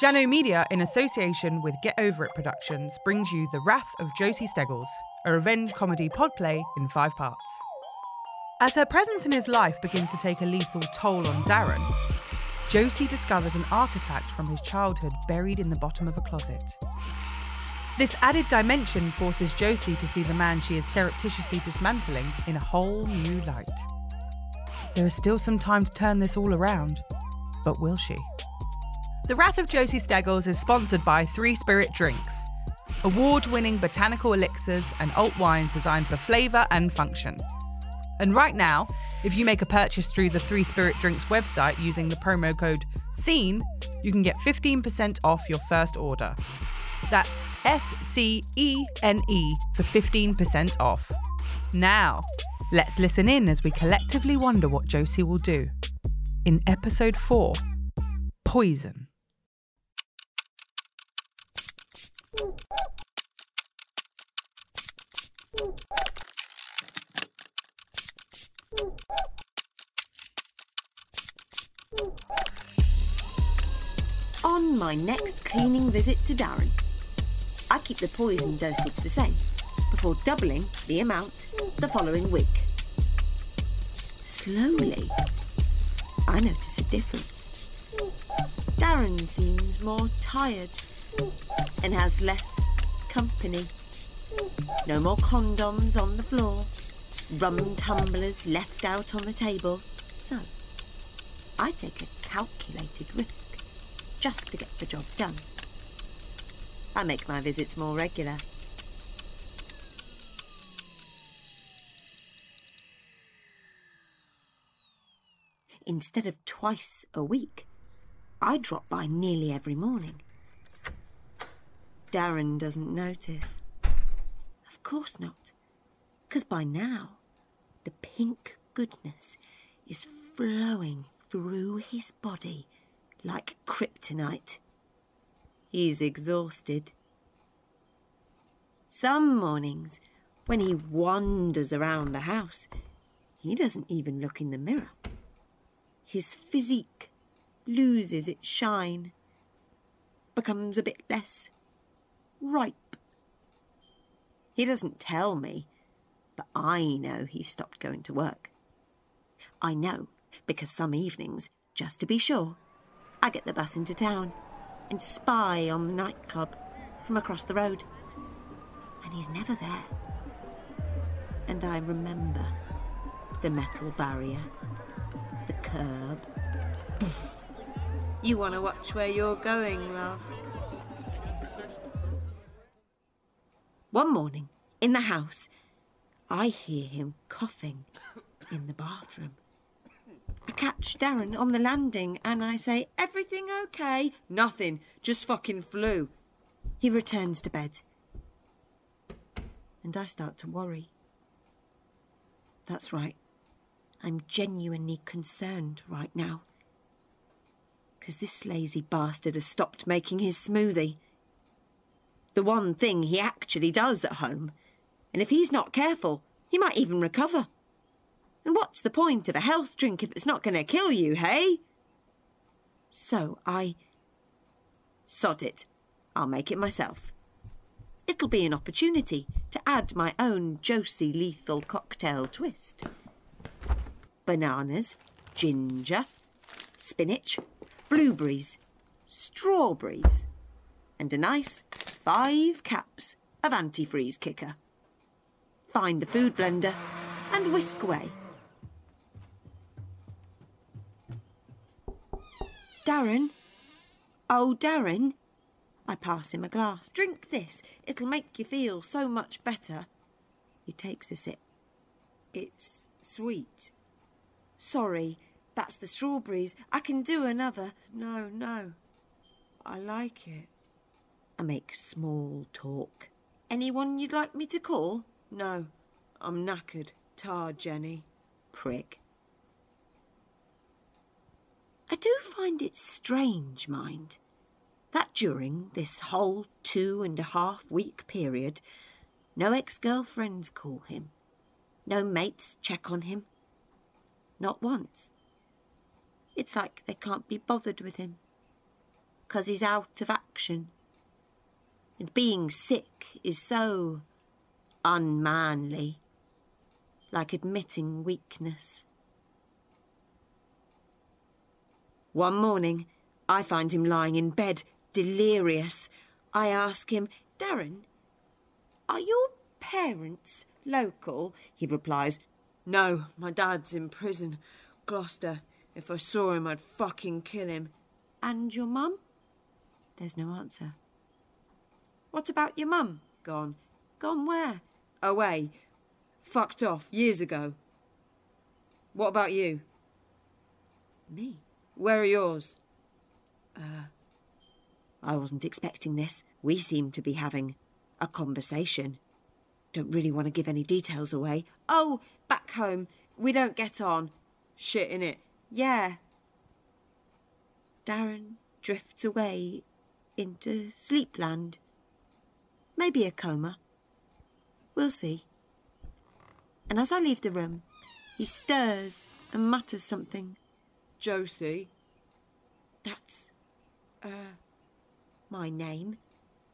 Janno Media, in association with Get Over It Productions, brings you The Wrath of Josie Steggles, a revenge comedy podplay in five parts. As her presence in his life begins to take a lethal toll on Darren, Josie discovers an artifact from his childhood buried in the bottom of a closet. This added dimension forces Josie to see the man she is surreptitiously dismantling in a whole new light. There is still some time to turn this all around, but will she? The Wrath of Josie Steggles is sponsored by Three Spirit Drinks, award winning botanical elixirs and alt wines designed for flavour and function. And right now, if you make a purchase through the Three Spirit Drinks website using the promo code SCENE, you can get 15% off your first order. That's S C E N E for 15% off. Now, let's listen in as we collectively wonder what Josie will do. In episode 4 Poison. On my next cleaning visit to Darren, I keep the poison dosage the same before doubling the amount the following week. Slowly, I notice a difference. Darren seems more tired and has less company. No more condoms on the floor, rum tumblers left out on the table. So, I take a calculated risk just to get the job done. I make my visits more regular. Instead of twice a week, I drop by nearly every morning. Darren doesn't notice. Of course not, because by now the pink goodness is flowing through his body like kryptonite. He's exhausted. Some mornings, when he wanders around the house, he doesn't even look in the mirror. His physique loses its shine, becomes a bit less ripe. He doesn't tell me, but I know he stopped going to work. I know because some evenings, just to be sure, I get the bus into town and spy on the nightclub from across the road. And he's never there. And I remember the metal barrier, the curb. You want to watch where you're going, love? One morning, in the house, I hear him coughing in the bathroom. I catch Darren on the landing and I say, Everything okay? Nothing, just fucking flu. He returns to bed. And I start to worry. That's right. I'm genuinely concerned right now. Because this lazy bastard has stopped making his smoothie. The one thing he actually does at home. And if he's not careful, he might even recover. And what's the point of a health drink if it's not going to kill you, hey? So I. Sod it. I'll make it myself. It'll be an opportunity to add my own Josie lethal cocktail twist. Bananas, ginger, spinach, blueberries, strawberries, and a nice five caps of antifreeze kicker. Find the food blender and whisk away. Darren? Oh, Darren? I pass him a glass. Drink this. It'll make you feel so much better. He takes a sip. It's sweet. Sorry, that's the strawberries. I can do another. No, no. I like it. I make small talk. Anyone you'd like me to call? No, I'm knackered. Tired, Jenny. Prick. I do find it strange, mind, that during this whole two and a half week period, no ex girlfriends call him, no mates check on him. Not once. It's like they can't be bothered with him. 'cause he's out of action. And being sick is so unmanly, like admitting weakness. One morning, I find him lying in bed, delirious. I ask him, Darren, are your parents local? He replies, No, my dad's in prison. Gloucester. If I saw him, I'd fucking kill him. And your mum? There's no answer. What about your mum? Gone. Gone where? Away. Fucked off years ago. What about you? Me? Where are yours? Uh, I wasn't expecting this. We seem to be having a conversation. Don't really want to give any details away. Oh, back home. We don't get on. Shit, in it. Yeah. Darren drifts away into sleepland. Maybe a coma. We'll see. And as I leave the room, he stirs and mutters something. Josie. That's, uh, my name.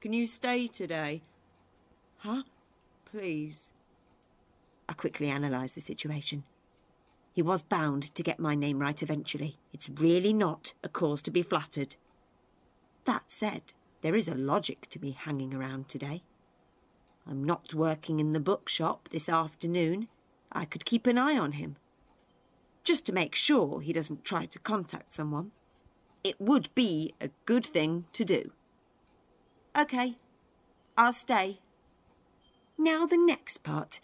Can you stay today? Huh? Please. I quickly analysed the situation. He was bound to get my name right eventually. It's really not a cause to be flattered. That said, there is a logic to me hanging around today. I'm not working in the bookshop this afternoon. I could keep an eye on him. Just to make sure he doesn't try to contact someone. It would be a good thing to do. OK, I'll stay. Now the next part.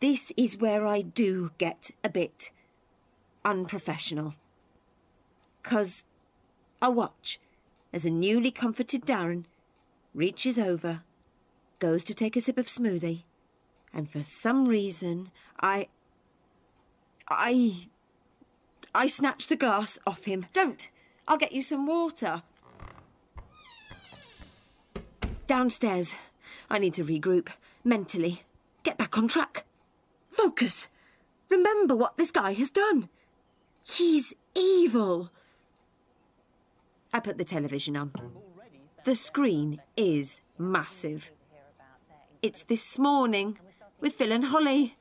This is where I do get a bit unprofessional. 'Cause I watch as a newly comforted Darren reaches over, goes to take a sip of smoothie, and for some reason I. I. I snatch the glass off him. Don't! I'll get you some water. Downstairs. I need to regroup mentally, get back on track. Focus! Remember what this guy has done. He's evil. I put the television on. The screen is massive. It's this morning with Phil and Holly.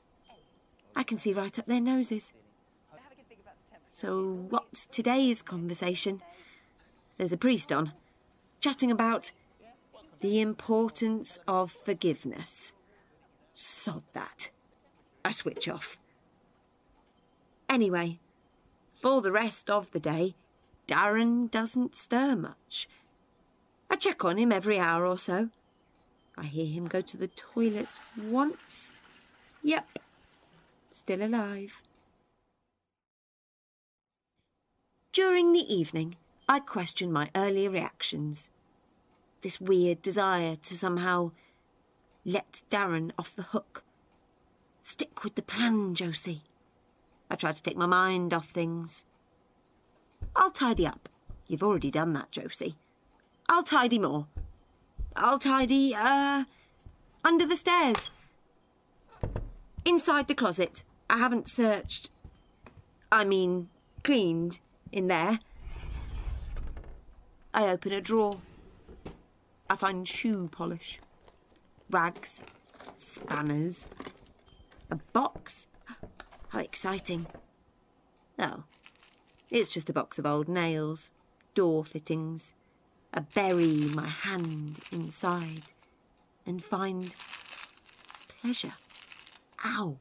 I can see right up their noses. So, what's today's conversation? There's a priest on, chatting about the importance of forgiveness. Sod that. I switch off. Anyway, for the rest of the day, Darren doesn't stir much. I check on him every hour or so. I hear him go to the toilet once. Yep, still alive. During the evening, I question my earlier reactions. This weird desire to somehow let Darren off the hook. Stick with the plan, Josie. I try to take my mind off things. I'll tidy up. You've already done that, Josie. I'll tidy more. I'll tidy, uh, under the stairs. Inside the closet. I haven't searched. I mean, cleaned in there. I open a drawer. I find shoe polish, rags, spanners, a box. How exciting. Oh, it's just a box of old nails, door fittings. I bury my hand inside and find pleasure. Ow!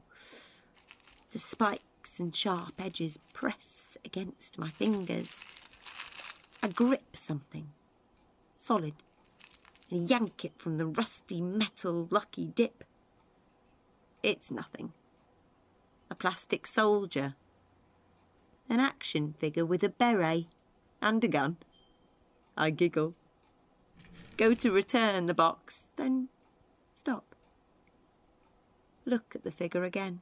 The spikes and sharp edges press against my fingers. I grip something solid and yank it from the rusty metal lucky dip. It's nothing. A plastic soldier. An action figure with a beret and a gun. I giggle. Go to return the box, then stop. Look at the figure again.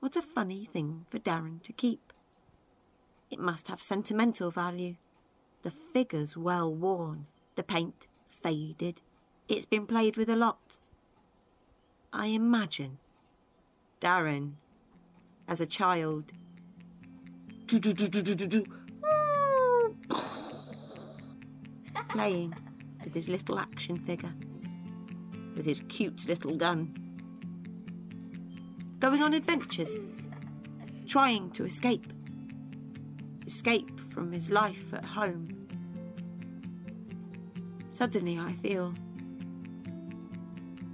What a funny thing for Darren to keep. It must have sentimental value. The figure's well worn, the paint faded. It's been played with a lot. I imagine Darren as a child. Playing with his little action figure, with his cute little gun. Going on adventures, trying to escape. Escape from his life at home. Suddenly, I feel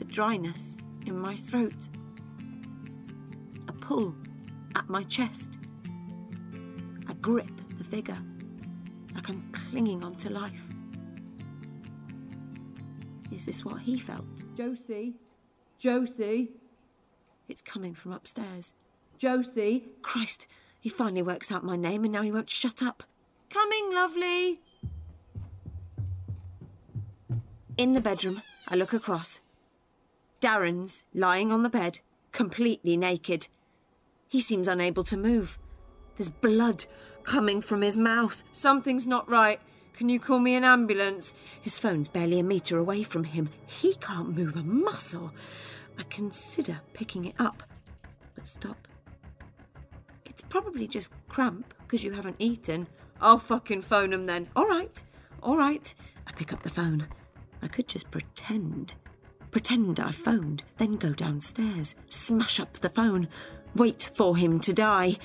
a dryness in my throat, a pull at my chest. Grip the figure like I'm clinging onto life. Is this what he felt? Josie? Josie? It's coming from upstairs. Josie? Christ, he finally works out my name and now he won't shut up. Coming, lovely. In the bedroom, I look across. Darren's lying on the bed, completely naked. He seems unable to move. There's blood coming from his mouth. Something's not right. Can you call me an ambulance? His phone's barely a metre away from him. He can't move a muscle. I consider picking it up, but stop. It's probably just cramp because you haven't eaten. I'll fucking phone him then. All right, all right. I pick up the phone. I could just pretend. Pretend I phoned, then go downstairs, smash up the phone, wait for him to die.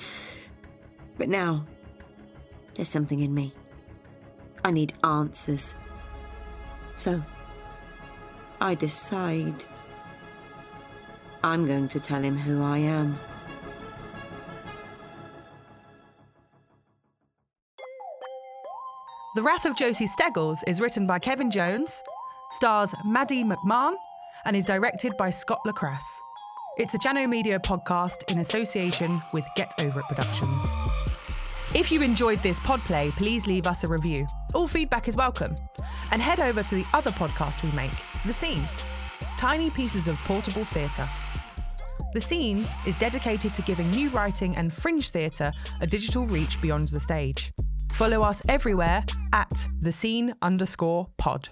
But now, there's something in me. I need answers. So, I decide I'm going to tell him who I am. The Wrath of Josie Steggles is written by Kevin Jones, stars Madi MacMahon, and is directed by Scott Le Crass. It's a Janno Media podcast in association with Get Over It Productions. If you enjoyed this podplay, please leave us a review. All feedback is welcome. And head over to the other podcast we make, The Scene Tiny Pieces of Portable Theatre. The Scene is dedicated to giving new writing and fringe theatre a digital reach beyond the stage. Follow us everywhere at the scene underscore pod.